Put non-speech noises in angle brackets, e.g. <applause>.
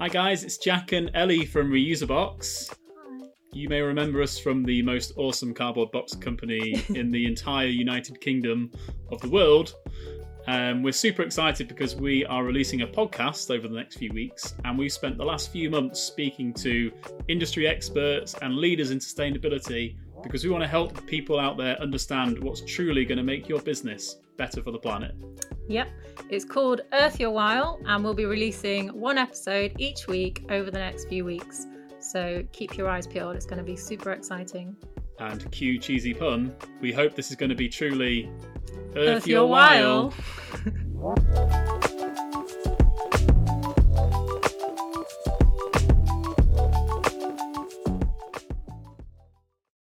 Hi guys, it's Jack and Ellie from Reuser Box. You may remember us from the most awesome cardboard box company <laughs> in the entire United Kingdom of the world. Um, we're super excited because we are releasing a podcast over the next few weeks, and we've spent the last few months speaking to industry experts and leaders in sustainability because we want to help people out there understand what's truly going to make your business better for the planet. Yep, it's called Earth Your While, and we'll be releasing one episode each week over the next few weeks. So keep your eyes peeled, it's going to be super exciting. And cue cheesy pun, we hope this is going to be truly Earth, Earth Your, your While. while.